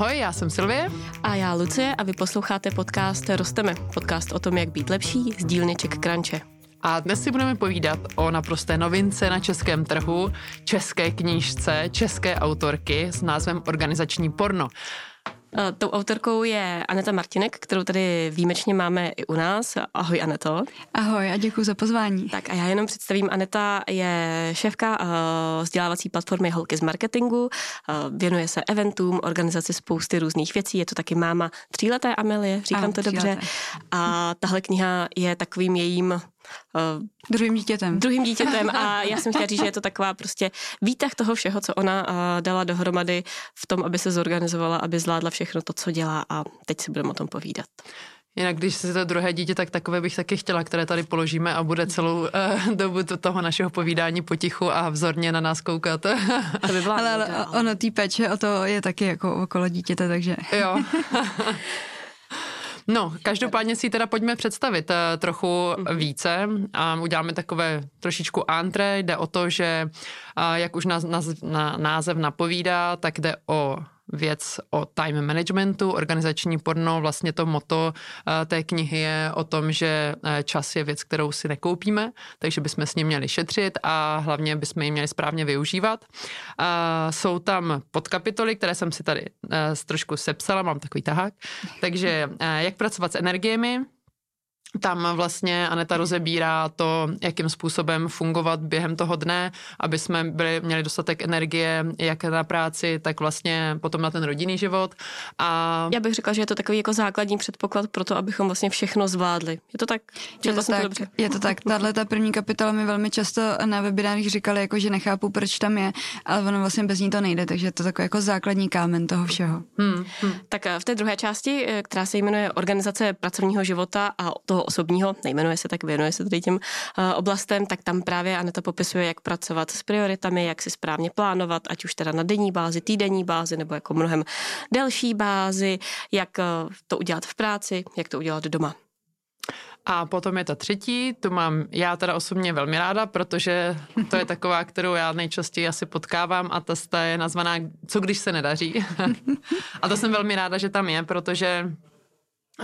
Ahoj, já jsem Silvie. A já Lucie a vy posloucháte podcast Rosteme. Podcast o tom, jak být lepší z dílny Czech Crunche. A dnes si budeme povídat o naprosté novince na českém trhu, české knížce, české autorky s názvem Organizační porno. Eh, tou autorkou je Aneta Martinek, kterou tady výjimečně máme i u nás. Ahoj Aneto. Ahoj a děkuji za pozvání. Tak a já jenom představím, Aneta je šéfka uh, vzdělávací platformy Holky z marketingu, uh, věnuje se eventům, organizaci spousty různých věcí, je to taky máma tříleté Amelie, říkám ano, to dobře. A tahle kniha je takovým jejím Uh, druhým dítětem. Druhým dítětem a já jsem chtěla říct, že je to taková prostě výtah toho všeho, co ona uh, dala dohromady v tom, aby se zorganizovala, aby zvládla všechno to, co dělá a teď si budeme o tom povídat. Jinak, když se to druhé dítě, tak takové bych taky chtěla, které tady položíme a bude celou uh, dobu toho našeho povídání potichu a vzorně na nás koukat. to by ale, ale ono tý peče o to je taky jako okolo dítěte, takže... Jo. No, každopádně si teda pojďme představit uh, trochu mhm. více a uděláme takové trošičku antre. Jde o to, že uh, jak už nás, nás, na, název napovídá, tak jde o věc o time managementu, organizační porno, vlastně to moto eh, té knihy je o tom, že eh, čas je věc, kterou si nekoupíme, takže bychom s ním měli šetřit a hlavně bychom ji měli správně využívat. Jsou tam podkapitoly, které jsem si tady eh, trošku sepsala, mám takový tahák, takže jak pracovat s energiemi, tam vlastně Aneta rozebírá to, jakým způsobem fungovat během toho dne, aby jsme byli, měli dostatek energie jak na práci, tak vlastně potom na ten rodinný život. A... Já bych řekla, že je to takový jako základní předpoklad pro to, abychom vlastně všechno zvládli. Je to tak? Je to, tak, dobře. je to tak. Tahle ta první kapitola mi velmi často na webinárích říkali, jako, že nechápu, proč tam je, ale ono vlastně bez ní to nejde, takže je to takový jako základní kámen toho všeho. Hmm, hmm. Tak v té druhé části, eh, která se jmenuje Organizace pracovního života a toho toho osobního, nejmenuje se tak, věnuje se tady těm uh, oblastem, tak tam právě Aneta popisuje, jak pracovat s prioritami, jak si správně plánovat, ať už teda na denní bázi, týdenní bázi nebo jako mnohem delší bázi, jak uh, to udělat v práci, jak to udělat doma. A potom je ta třetí, tu mám já teda osobně velmi ráda, protože to je taková, kterou já nejčastěji asi potkávám a ta je nazvaná Co když se nedaří. a to jsem velmi ráda, že tam je, protože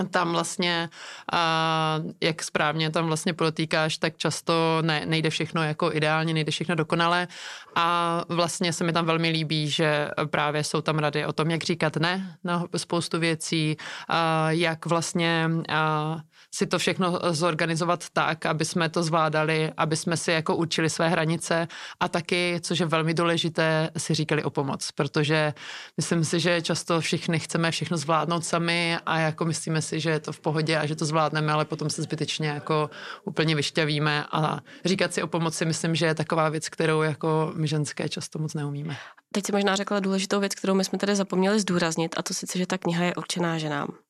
tam vlastně, a jak správně tam vlastně podotýkáš, tak často ne, nejde všechno jako ideálně, nejde všechno dokonale. A vlastně se mi tam velmi líbí, že právě jsou tam rady o tom, jak říkat ne na spoustu věcí, a jak vlastně a si to všechno zorganizovat tak, aby jsme to zvládali, aby jsme si jako učili své hranice. A taky, což je velmi důležité, si říkali o pomoc, protože myslím si, že často všichni chceme všechno zvládnout sami a jako myslíme si, že je to v pohodě a že to zvládneme, ale potom se zbytečně jako úplně vyšťavíme a říkat si o pomoci, myslím, že je taková věc, kterou jako my ženské často moc neumíme. Teď si možná řekla důležitou věc, kterou my jsme tady zapomněli zdůraznit a to sice, že ta kniha je určená ženám.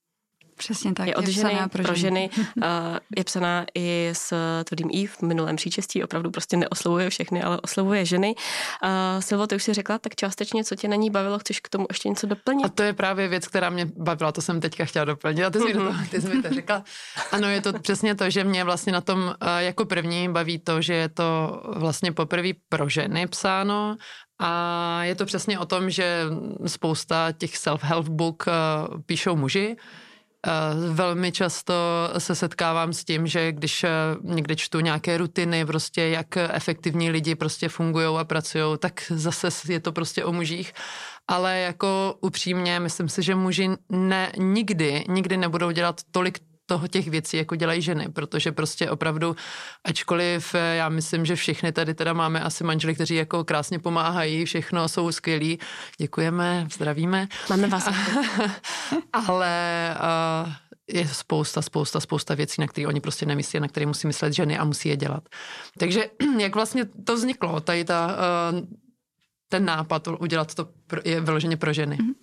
Přesně tak. Je od je ženy, pro, pro ženy. uh, je psaná i s tvrdým I v minulém příčestí, opravdu prostě neoslovuje všechny, ale oslovuje ženy. Uh, Silvo, ty už si řekla, tak částečně, co tě na ní bavilo, chceš k tomu ještě něco doplnit? A to je právě věc, která mě bavila, to jsem teďka chtěla doplnit a ty jsi, mm-hmm. to, ty jsi mi to řekla. Ano, je to přesně to, že mě vlastně na tom uh, jako první baví to, že je to vlastně poprvé pro ženy psáno a je to přesně o tom, že spousta těch self-help book píšou muži, Velmi často se setkávám s tím, že když eh, někde čtu nějaké rutiny, prostě jak efektivní lidi prostě fungují a pracují, tak zase je to prostě o mužích. Ale jako upřímně, myslím si, že muži ne, nikdy, nikdy nebudou dělat tolik toho těch věcí, jako dělají ženy, protože prostě opravdu, ačkoliv eh, já myslím, že všichni tady teda máme asi manželi, kteří jako krásně pomáhají, všechno jsou skvělí, děkujeme, zdravíme. Máme vás. Ale uh, je spousta, spousta, spousta věcí, na které oni prostě nemyslí, na které musí myslet ženy a musí je dělat. Takže jak vlastně to vzniklo, tady ta uh, ten nápad udělat to je vyloženě pro ženy. Mm-hmm.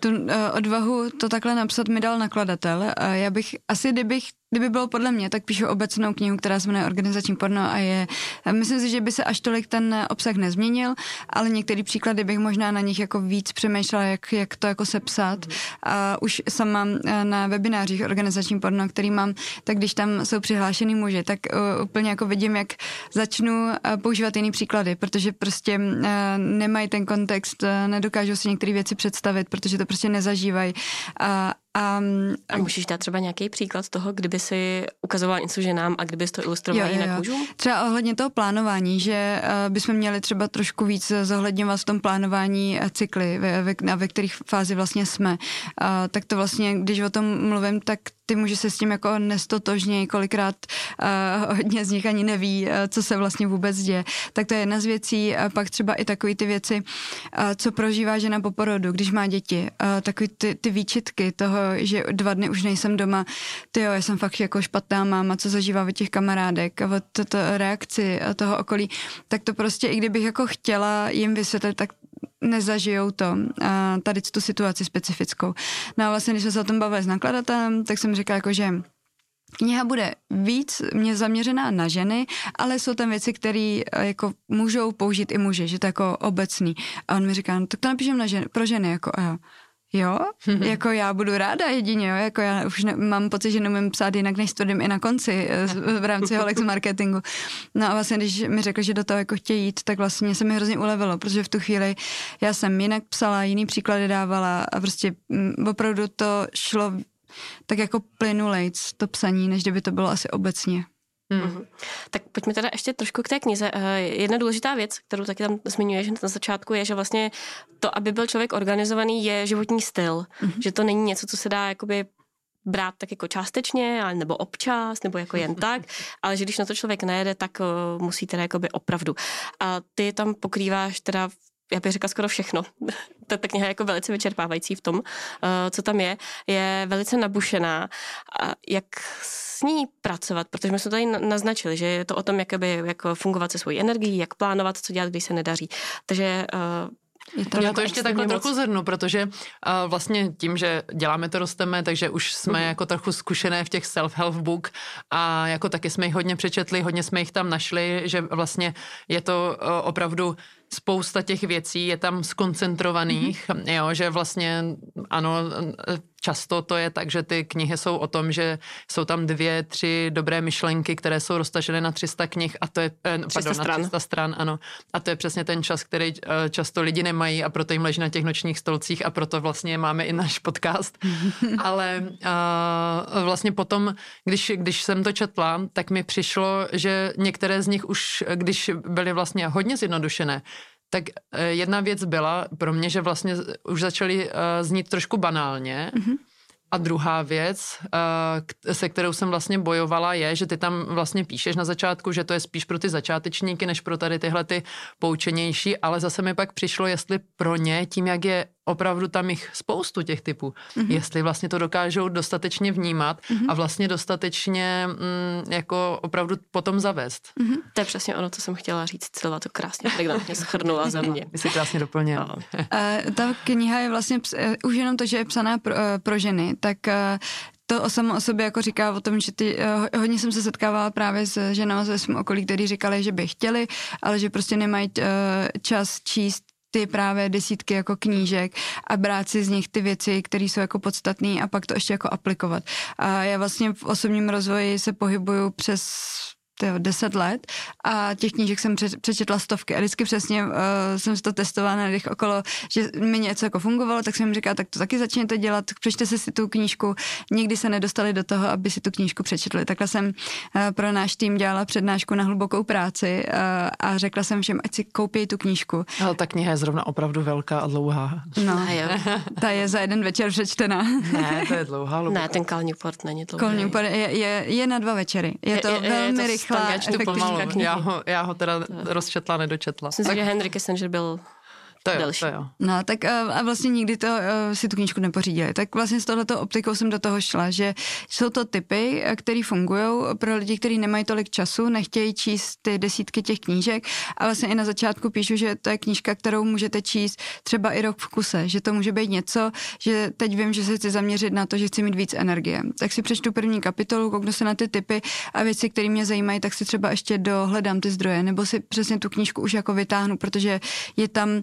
Tu uh, odvahu to takhle napsat mi dal nakladatel. Uh, já bych asi, kdybych Kdyby bylo podle mě, tak píšu obecnou knihu, která se jmenuje Organizační porno a je, myslím si, že by se až tolik ten obsah nezměnil, ale některé příklady bych možná na nich jako víc přemýšlela, jak, jak to jako sepsat. A už sama eh, na webinářích Organizační porno, který mám, tak když tam jsou přihlášený muži, tak uh, úplně jako vidím, jak začnu uh, používat jiný příklady, protože prostě uh, nemají ten kontext, uh, nedokážou si některé věci představit, protože to prostě nezažívají. A, a, a můžeš dát třeba nějaký příklad toho, kdyby si ukazoval něco ženám a kdyby to ilustroval jinak mužům? Třeba ohledně toho plánování, že uh, bychom měli třeba trošku víc zohledňovat v tom plánování eh, cykly, ve, ve, ve kterých fázi vlastně jsme. Uh, tak to vlastně, když o tom mluvím, tak ty muži se s tím jako nestotožnějí, kolikrát uh, hodně z nich ani neví, uh, co se vlastně vůbec děje. Tak to je jedna z věcí. A pak třeba i takové ty věci, uh, co prožívá žena po porodu, když má děti. Uh, takové ty, ty výčitky toho, že dva dny už nejsem doma, ty jo, já jsem fakt jako špatná máma, co zažívá od těch kamarádek a od to reakci toho okolí, tak to prostě, i kdybych jako chtěla jim vysvětlit, tak nezažijou to, a tady tu situaci specifickou. No a vlastně, když jsme se o tom bavili s nakladatelem, tak jsem říkala jako, že Kniha bude víc mě zaměřená na ženy, ale jsou tam věci, které jako můžou použít i muži, že to je jako obecný. A on mi říká, no, tak to napíšem na ženy, pro ženy, jako a jo. Jo, jako já budu ráda jedině, jo, jako já už ne, mám pocit, že nemůžu psát jinak, než tvrdím i na konci eh, v rámci Holex marketingu. No a vlastně, když mi řekli, že do toho jako chtějí jít, tak vlastně se mi hrozně ulevilo, protože v tu chvíli já jsem jinak psala, jiný příklady dávala a prostě m, mm, opravdu to šlo tak jako plynulejc, to psaní, než kdyby to bylo asi obecně. Hmm. Mm-hmm. Tak pojďme teda ještě trošku k té knize. Eh, jedna důležitá věc, kterou taky tam zmiňuješ na začátku, je, že vlastně to, aby byl člověk organizovaný, je životní styl. Mm-hmm. Že to není něco, co se dá jakoby brát tak jako částečně, nebo občas, nebo jako jen tak, ale že když na to člověk nejede, tak uh, musí teda jakoby opravdu. A ty tam pokrýváš teda já bych řekla skoro všechno. ta, ta kniha je jako velice vyčerpávající v tom, uh, co tam je. Je velice nabušená. A jak s ní pracovat, protože my jsme tady naznačili, že je to o tom, jak, by, jak fungovat se svojí energií, jak plánovat, co dělat, když se nedaří. Takže uh, je to Já to ještě takhle moc. trochu zhrnu, protože uh, vlastně tím, že děláme to rosteme, takže už jsme mm. jako trochu zkušené v těch self-help book a jako taky jsme jich hodně přečetli, hodně jsme jich tam našli, že vlastně je to uh, opravdu spousta těch věcí je tam skoncentrovaných, mm-hmm. jo, že vlastně ano, často to je tak, že ty knihy jsou o tom, že jsou tam dvě, tři dobré myšlenky, které jsou roztažené na 300 knih a to je, eh, 300 pardon, stran. na 300 stran, ano. A to je přesně ten čas, který eh, často lidi nemají a proto jim leží na těch nočních stolcích a proto vlastně máme i náš podcast. Ale uh, vlastně potom, když, když jsem to četla, tak mi přišlo, že některé z nich už, když byly vlastně hodně zjednodušené, tak eh, jedna věc byla pro mě, že vlastně už začaly uh, znít trošku banálně. Mm-hmm. A druhá věc, uh, se kterou jsem vlastně bojovala, je, že ty tam vlastně píšeš na začátku, že to je spíš pro ty začátečníky, než pro tady tyhle ty poučenější, ale zase mi pak přišlo, jestli pro ně, tím jak je opravdu tam jich spoustu těch typů. Mm-hmm. Jestli vlastně to dokážou dostatečně vnímat mm-hmm. a vlastně dostatečně mm, jako opravdu potom zavést. Mm-hmm. To je přesně ono, co jsem chtěla říct. Celá to krásně elegantně schrnula za mě. Vy si krásně doplnil. No. uh, ta kniha je vlastně, uh, už jenom to, že je psaná pro, uh, pro ženy, tak uh, to o samo o sobě jako říká o tom, že ty, hodně jsem se setkávala právě s ženami ze svém okolí, kteří říkali, že by chtěli, ale že prostě nemají čas číst ty právě desítky jako knížek a brát si z nich ty věci, které jsou jako podstatné a pak to ještě jako aplikovat. A já vlastně v osobním rozvoji se pohybuju přes tyjo, deset let a těch knížek jsem přečetla stovky a vždycky přesně uh, jsem si to testovala na těch okolo, že mi něco jako fungovalo, tak jsem jim říkala, tak to taky začněte dělat, přečte si si tu knížku. Nikdy se nedostali do toho, aby si tu knížku přečetli. Takhle jsem uh, pro náš tým dělala přednášku na hlubokou práci uh, a řekla jsem všem, ať si koupí tu knížku. Ale ta kniha je zrovna opravdu velká a dlouhá. No, ta je za jeden večer přečtená. ne, to je dlouhá. Hluboká. Ne, ten Cal Newport není dlouhý. Je, je, je na dva večery. Je to je, je, velmi je to rychlá, já čtu pomalu. Já ho, já ho teda rozčetla, nedočetla. Myslím tak... že Henry Kissinger byl To jo, delší. to jo. No, tak a, a vlastně nikdy to, a, si tu knížku nepořídili. Tak vlastně s tohleto optikou jsem do toho šla, že jsou to typy, které fungují pro lidi, kteří nemají tolik času, nechtějí číst ty desítky těch knížek a vlastně i na začátku píšu, že to je knížka, kterou můžete číst třeba i rok v kuse, že to může být něco, že teď vím, že se chci zaměřit na to, že chci mít víc energie. Tak si přečtu první kapitolu, kouknu se na ty typy a věci, které mě zajímají, tak si třeba ještě dohledám ty zdroje, nebo si přesně tu knížku už jako vytáhnu, protože je tam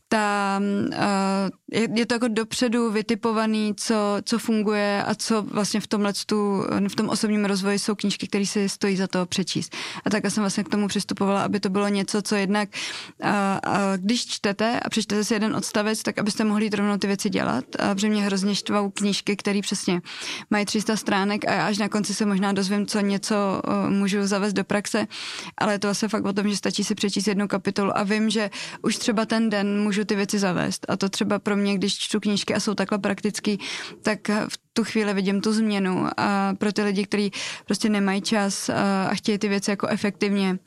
ta, uh, je, je to jako dopředu vytipovaný, co, co funguje a co vlastně v tomhle tu, v tom osobním rozvoji jsou knížky, které si stojí za to přečíst. A tak já jsem vlastně k tomu přistupovala, aby to bylo něco, co jednak, uh, uh, když čtete a přečtete si jeden odstavec, tak abyste mohli jít rovnou ty věci dělat. A protože mě hrozně štvou knížky, které přesně mají 300 stránek a až na konci se možná dozvím, co něco můžu zavést do praxe, ale je to vlastně fakt o tom, že stačí si přečíst jednu kapitolu a vím, že už třeba ten den můžu ty věci zavést. A to třeba pro mě, když čtu knížky a jsou takhle praktický, tak v tu chvíli vidím tu změnu. A pro ty lidi, kteří prostě nemají čas a chtějí ty věci jako efektivně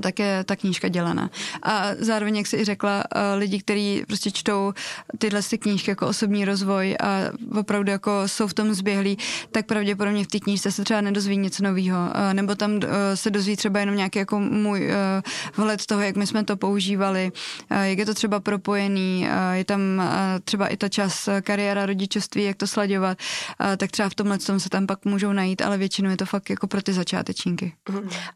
tak je ta knížka dělaná. A zároveň, jak jsi i řekla, lidi, kteří prostě čtou tyhle ty knížky jako osobní rozvoj a opravdu jako jsou v tom zběhlí, tak pravděpodobně v té knížce se třeba nedozví něco nového, nebo tam se dozví třeba jenom nějaký jako můj vhled toho, jak my jsme to používali, jak je to třeba propojený, je tam třeba i ta čas kariéra, rodičovství, jak to sladěvat, tak třeba v tomhle tom se tam pak můžou najít, ale většinou je to fakt jako pro ty začátečníky.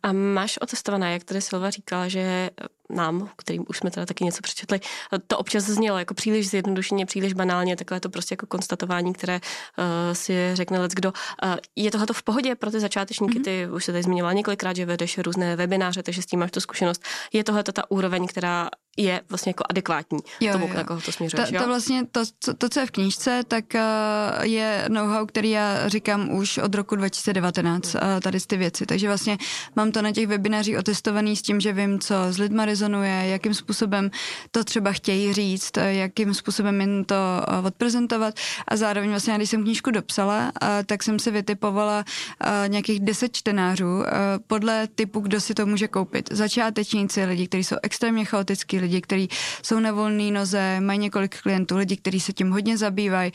A máš otestované, jak tady Silva říkala, že nám, kterým už jsme teda taky něco přečetli, to občas znělo jako příliš zjednodušeně, příliš banálně, takhle to prostě jako konstatování, které uh, si řekne let kdo. Uh, je tohle v pohodě pro ty začátečníky? Mm-hmm. Ty už se tady zmiňovala několikrát, že vedeš různé webináře, takže s tím máš tu zkušenost. Je tohle ta úroveň, která je vlastně jako adekvátní jo, tomu, jo. na koho to směřuješ, to, to vlastně, to, co, to, co je v knížce, tak uh, je know-how, který já říkám už od roku 2019, uh, tady z ty věci. Takže vlastně mám to na těch webinářích otestovaný s tím, že vím, co s lidma rezonuje, jakým způsobem to třeba chtějí říct, jakým způsobem jim to uh, odprezentovat a zároveň vlastně, když jsem knížku dopsala, uh, tak jsem si vytipovala nějakých deset čtenářů podle typu, kdo si to může koupit. Začátečníci, lidi, kteří jsou extrémně chaotický, lidi, kteří jsou na volné noze, mají několik klientů, lidi, kteří se tím hodně zabývají.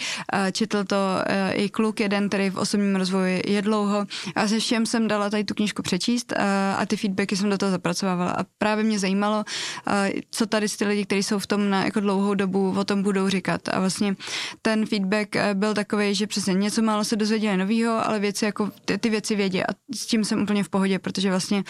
Četl to i kluk jeden, který v osobním rozvoji je dlouho. A se všem jsem dala tady tu knížku přečíst a ty feedbacky jsem do toho zapracovávala. A právě mě zajímalo, co tady ty lidi, kteří jsou v tom na jako dlouhou dobu, o tom budou říkat. A vlastně ten feedback byl takový, že přesně něco málo se dozvěděli novýho, ale věci jako ty, ty věci vědí a s tím jsem úplně v pohodě, protože vlastně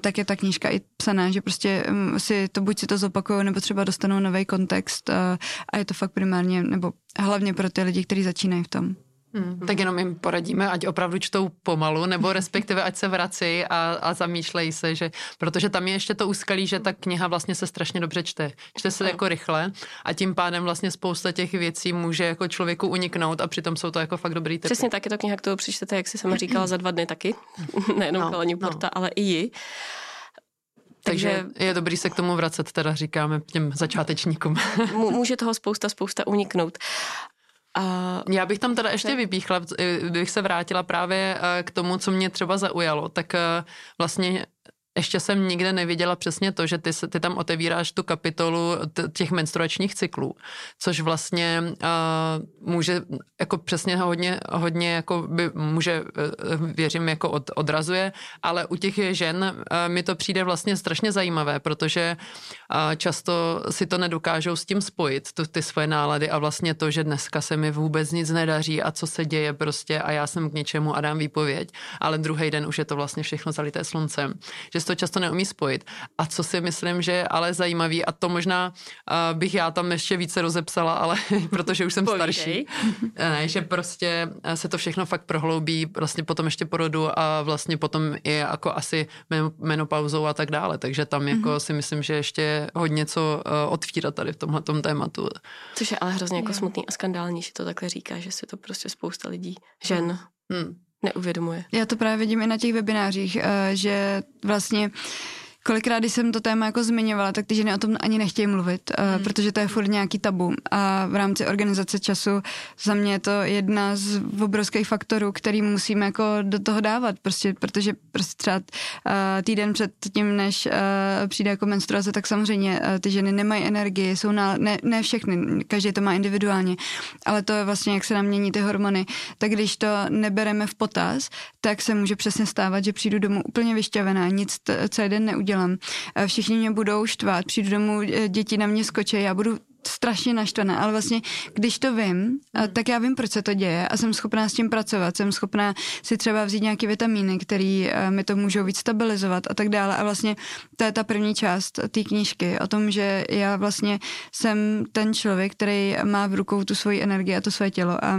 tak je ta knížka i psaná, že prostě si to buď si to zopakují, nebo třeba dostanou nový kontext a, a je to fakt primárně, nebo hlavně pro ty lidi, kteří začínají v tom. Hmm, tak jenom jim poradíme, ať opravdu čtou pomalu, nebo respektive ať se vrací a, a zamýšlejí se, že, protože tam je ještě to úskalí, že ta kniha vlastně se strašně dobře čte. Čte se jako rychle a tím pádem vlastně spousta těch věcí může jako člověku uniknout a přitom jsou to jako fakt dobrý typy. Přesně tak je to kniha, kterou přečtete, jak si sama říkala, za dva dny taky. Nejenom no, Kalani Porta, no. ale i ji. Takže, Takže je dobrý se k tomu vracet, teda říkáme těm začátečníkům. může toho spousta, spousta uniknout. A já bych tam teda ještě vypíchla, bych se vrátila právě eh, k tomu, co mě třeba zaujalo. Tak eh, vlastně ještě jsem nikde neviděla přesně to, že ty, ty tam otevíráš tu kapitolu těch menstruačních cyklů, což vlastně uh, může jako přesně hodně, hodně jako by může, uh, věřím, jako od, odrazuje, ale u těch žen uh, mi to přijde vlastně strašně zajímavé, protože uh, často si to nedokážou s tím spojit, tu, ty svoje nálady a vlastně to, že dneska se mi vůbec nic nedaří a co se děje prostě a já jsem k něčemu a dám výpověď, ale druhý den už je to vlastně všechno zalité sluncem. Že to často neumí spojit. A co si myslím, že je ale zajímavý, a to možná uh, bych já tam ještě více rozepsala, ale protože už jsem Povídej. starší, ne, že prostě se to všechno fakt prohloubí vlastně potom ještě porodu a vlastně potom i jako asi menopauzou a tak dále. Takže tam jako mm-hmm. si myslím, že ještě hodně co uh, otvírat tady v tomhle tématu. Což je ale hrozně jako smutný a skandální, že to takhle říká, že si to prostě spousta lidí, žen, hmm neuvědomuje. Já to právě vidím i na těch webinářích, že vlastně kolikrát, když jsem to téma jako zmiňovala, tak ty ženy o tom ani nechtějí mluvit, hmm. protože to je furt nějaký tabu. A v rámci organizace času za mě je to jedna z obrovských faktorů, který musíme jako do toho dávat, prostě, protože prostě třeba uh, týden před tím, než uh, přijde jako menstruace, tak samozřejmě uh, ty ženy nemají energii, jsou na, ne, ne všechny, každý to má individuálně, ale to je vlastně, jak se nám mění ty hormony, tak když to nebereme v potaz, tak se může přesně stávat, že přijdu domů úplně vyšťavená, nic t- celý den neudělám. Všichni mě budou štvát, přijdu domů, děti na mě skočí, já budu strašně naštvaná, ale vlastně, když to vím, hmm. tak já vím, proč se to děje a jsem schopná s tím pracovat, jsem schopná si třeba vzít nějaké vitamíny, které mi to můžou víc stabilizovat a tak dále. A vlastně to je ta první část té knížky o tom, že já vlastně jsem ten člověk, který má v rukou tu svoji energii a to své tělo a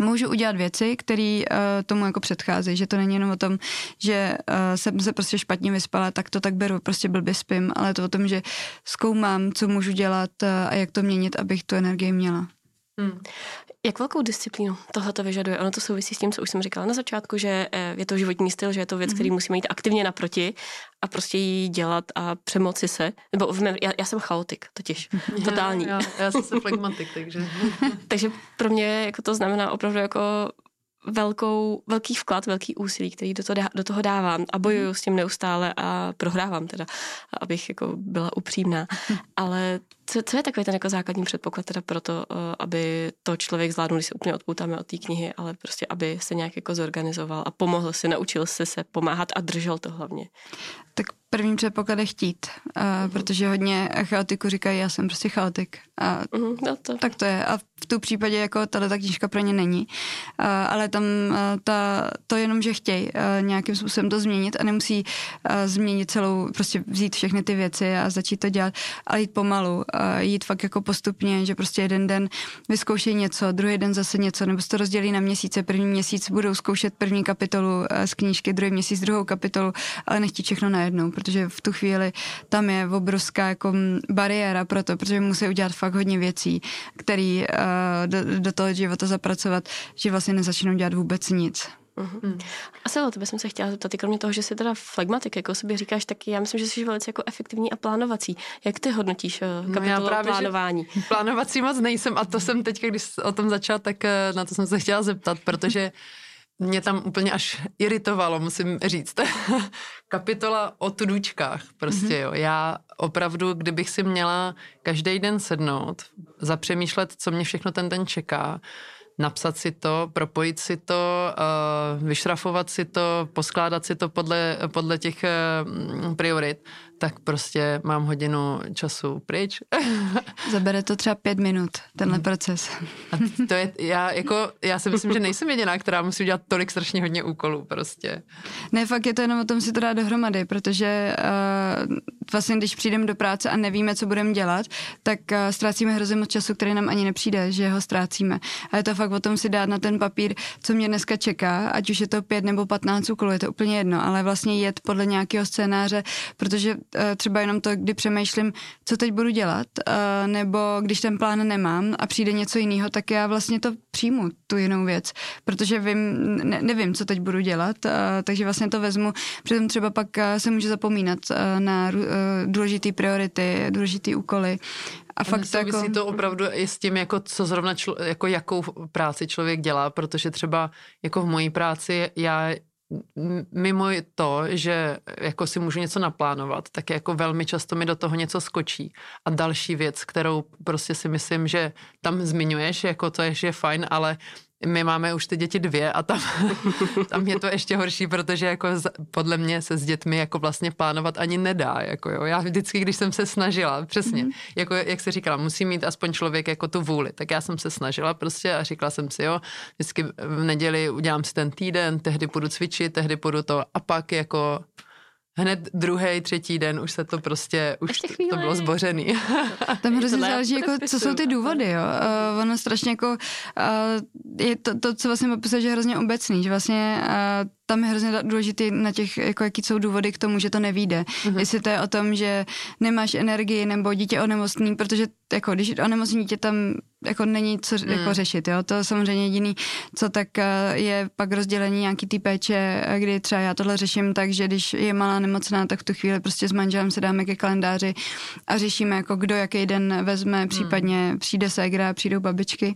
můžu udělat věci, které uh, tomu jako předcházejí, že to není jenom o tom, že uh, jsem se prostě špatně vyspala, tak to tak beru, prostě blbě spím, ale to o tom, že zkoumám, co můžu dělat uh, a jak to měnit, abych tu energii měla. Hmm. Jak velkou disciplínu tohle to vyžaduje? Ono to souvisí s tím, co už jsem říkala na začátku, že eh, je to životní styl, že je to věc, mm-hmm. který musíme jít aktivně naproti a prostě ji dělat a přemoci se. Nebo v mém, já, já jsem chaotik, totiž. Totální. Já, já, já jsem flegmatik, takže. takže pro mě jako to znamená opravdu jako velkou, velký vklad, velký úsilí, který do toho, dá, do toho dávám a bojuju s tím neustále a prohrávám teda, abych jako byla upřímná. Ale co, co je takový ten jako základní předpoklad teda pro to, eh, aby to člověk zvládnul, když se úplně odpoutáme od té knihy, ale prostě aby se nějak jako zorganizoval a pomohl si, naučil se se pomáhat a držel to hlavně. Tak prvním předpoklad je chtít, uh, uh-huh. protože hodně chaotiku říkají, já jsem prostě chaotik. A uh-huh, no to. Tak to je. A v tu případě jako tato ta knížka pro ně není. Uh, ale tam uh, ta, to jenom, že chtějí uh, nějakým způsobem to změnit a nemusí uh, změnit celou, prostě vzít všechny ty věci a začít to dělat, ale jít pomalu, uh, jít fakt jako postupně, že prostě jeden den vyzkoušejí něco, druhý den zase něco, nebo se to rozdělí na měsíce. První měsíc budou zkoušet první kapitolu uh, z knížky, druhý měsíc druhou kapitolu, ale nechtí všechno najednou protože v tu chvíli tam je obrovská jako bariéra pro to, protože musí udělat fakt hodně věcí, který uh, do, do toho života zapracovat, že vlastně nezačnou dělat vůbec nic. Uh-huh. Asi o tebe jsem se chtěla zeptat, kromě toho, že jsi teda flegmatik, jako sobě říkáš, tak já myslím, že jsi velice jako efektivní a plánovací. Jak ty hodnotíš kapitolu no právě, plánování? Plánovací moc nejsem a to jsem teď, když o tom začala, tak uh, na to jsem se chtěla zeptat, protože mě tam úplně až iritovalo, musím říct. Kapitola o tudučkách, prostě mm-hmm. jo. Já opravdu, kdybych si měla každý den sednout, zapřemýšlet, co mě všechno ten den čeká, napsat si to, propojit si to, uh, vyšrafovat si to, poskládat si to podle, podle těch uh, priorit, tak prostě mám hodinu času pryč. Zabere to třeba pět minut, tenhle hmm. proces. A to je, já, jako, já si myslím, že nejsem jediná, která musí udělat tolik strašně hodně úkolů prostě. Ne, fakt je to jenom o tom si to dát dohromady, protože uh, vlastně když přijdeme do práce a nevíme, co budeme dělat, tak uh, ztrácíme hrozně moc času, který nám ani nepřijde, že ho ztrácíme. A je to fakt o tom si dát na ten papír, co mě dneska čeká, ať už je to pět nebo patnáct úkolů, je to úplně jedno, ale vlastně jet podle nějakého scénáře, protože třeba jenom to, kdy přemýšlím, co teď budu dělat, eh, nebo když ten plán nemám a přijde něco jiného, tak já vlastně to přijmu, tu jinou věc, protože vím, ne, nevím, co teď budu dělat, eh, takže vlastně to vezmu. Přitom třeba pak se může zapomínat na důležité priority, důležité úkoly. A fakt to jako... to opravdu i s tím, jako co zrovna člo, jako jakou práci člověk dělá, protože třeba jako v mojí práci já mimo to, že jako si můžu něco naplánovat, tak jako velmi často mi do toho něco skočí. A další věc, kterou prostě si myslím, že tam zmiňuješ, jako to je, že je fajn, ale my máme už ty děti dvě a tam, tam je to ještě horší, protože jako podle mě se s dětmi jako vlastně plánovat ani nedá. Jako jo. Já vždycky, když jsem se snažila, přesně, mm. jako jak se říkala, musí mít aspoň člověk jako tu vůli, tak já jsem se snažila prostě a říkala jsem si, jo, vždycky v neděli udělám si ten týden, tehdy půjdu cvičit, tehdy půjdu to a pak jako hned druhý, třetí den už se to prostě, už to, to bylo zbořený. Tam hrozně záleží, jako, co jsou ty důvody, jo. Uh, ono strašně jako, uh, je to, to co vlastně popisuje, že je hrozně obecný, že vlastně uh, tam je hrozně důležitý na těch, jako jaký jsou důvody k tomu, že to nevíde. Mm-hmm. Jestli to je o tom, že nemáš energii nebo dítě onemocný, protože jako když onemocní dítě tam jako není co mm. jako řešit, jo. To samozřejmě jediný, co tak eh, je pak rozdělení nějaký ty péče, eh, kdy třeba já tohle řeším tak, že když je malá nemocná, tak v tu chvíli prostě s manželem se dáme ke kalendáři a řešíme jako kdo jaký den vezme, mm. případně přijde ségra, přijdou babičky.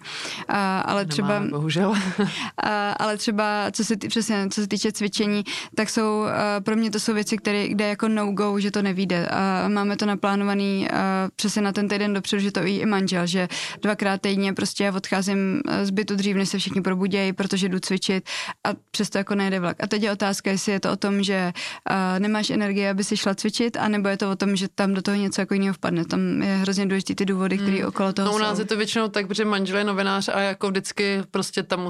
A, ale Nemá, třeba... bohužel. a, ale třeba, co se, tý, přesně, co se týče cvičení, tak jsou, a, pro mě to jsou věci, které, kde jako no-go, že to nevíde. A máme to naplánovaný a, přesně na ten týden dopředu, že to ví i manžel, že dvakrát týdně prostě odcházím z bytu dřív, než se všichni probudějí, protože jdu cvičit a přesto jako nejde vlak. A teď je otázka, jestli je to o tom, že uh, nemáš energii, aby si šla cvičit, anebo je to o tom, že tam do toho něco jako jiného vpadne. Tam je hrozně důležité ty důvody, které hmm. okolo toho No u nás jsou. je to většinou tak, protože manžel je novinář a jako vždycky prostě tam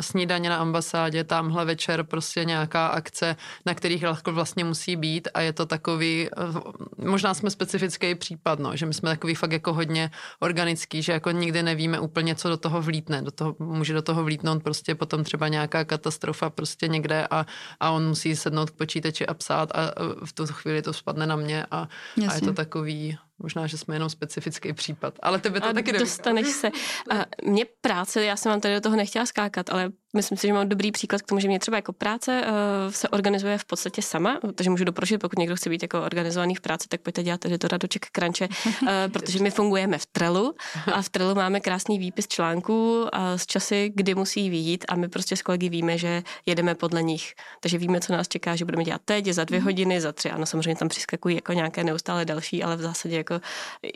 snídaně na ambasádě, tamhle večer prostě nějaká akce, na kterých vlastně musí být a je to takový, eh, možná jsme specifický případ, no, že my jsme takový fakt jako hodně organický, že jako nikdy nevíme úplně, co do toho vlítne. Do toho, může do toho vlítnout prostě potom třeba nějaká katastrofa prostě někde a, a on musí sednout k počítači a psát a v tu chvíli to spadne na mě a, a je to takový Možná, že jsme jenom specifický případ, ale tebe to a taky dostaneš se. A mě práce, já jsem vám tady do toho nechtěla skákat, ale myslím si, že mám dobrý příklad k tomu, že mě třeba jako práce uh, se organizuje v podstatě sama, takže můžu doporučit, pokud někdo chce být jako organizovaný v práci, tak pojďte dělat tady to radoček kranče, uh, protože my fungujeme v Trelu a v Trelu máme krásný výpis článků a z časy, kdy musí výjít a my prostě s kolegy víme, že jedeme podle nich. Takže víme, co nás čeká, že budeme dělat teď, za dvě mhm. hodiny, za tři. Ano, samozřejmě tam přiskakují jako nějaké neustále další, ale v zásadě jako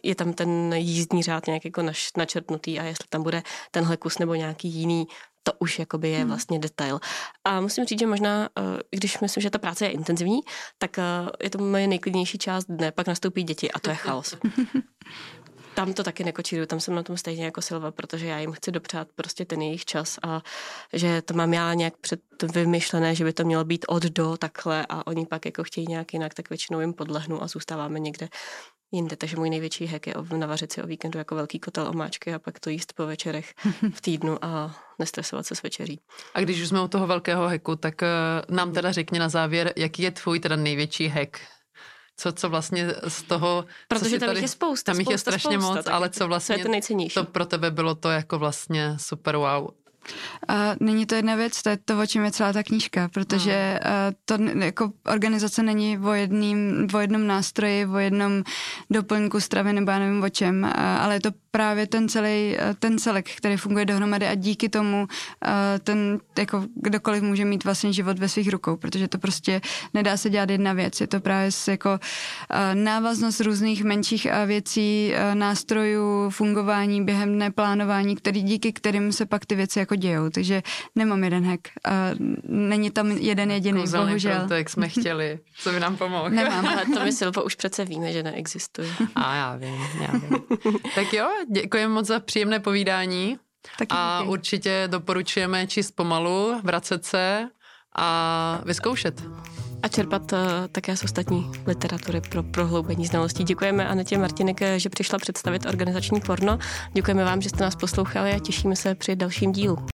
je tam ten jízdní řád nějak jako naš, načrtnutý a jestli tam bude tenhle kus nebo nějaký jiný, to už jakoby je hmm. vlastně detail. A musím říct, že možná, eh, když myslím, že ta práce je intenzivní, tak eh, je to moje nejklidnější část dne, pak nastoupí děti a to je chaos. tam to taky nekočíruju, tam jsem na tom stejně jako Silva, protože já jim chci dopřát prostě ten jejich čas a že to mám já nějak před vymyšlené, že by to mělo být od do takhle a oni pak jako chtějí nějak jinak, tak většinou jim podlehnu a zůstáváme někde jinde. Takže můj největší hack je navařit si o víkendu jako velký kotel omáčky a pak to jíst po večerech v týdnu a nestresovat se s večeří. A když už jsme u toho velkého hacku, tak uh, nám teda řekni na závěr, jaký je tvůj teda největší hack co, co vlastně z toho... Protože tam tady, je spousta, Tam jich je strašně spousta, moc, ale co vlastně... Co je to nejcennější? To pro tebe bylo to jako vlastně super wow. A není to jedna věc, to je to, o čem je celá ta knížka, protože uh, to jako organizace není o, jedným, o jednom nástroji, o jednom doplňku stravy nebo já nevím o čem, ale je to právě ten celý, uh, ten celek, který funguje dohromady a díky tomu uh, ten, jako kdokoliv může mít vlastně život ve svých rukou, protože to prostě nedá se dělat jedna věc, je to právě jako uh, návaznost různých menších věcí, nástrojů, fungování během dne, plánování, který, díky kterým se pak ty věci jako dějou, takže nemám jeden hack. A není tam jeden jediný, Kouzelný bohužel. Proto, jak jsme chtěli, co by nám pomohlo. Nemám. Ale to my Silvo už přece víme, že neexistuje. A já vím, já vím. tak jo, děkujeme moc za příjemné povídání. Taky a díky. určitě doporučujeme číst pomalu, vracet se a vyzkoušet a čerpat uh, také z ostatní literatury pro prohloubení znalostí. Děkujeme Anetě Martinek, že přišla představit organizační porno. Děkujeme vám, že jste nás poslouchali a těšíme se při dalším dílu.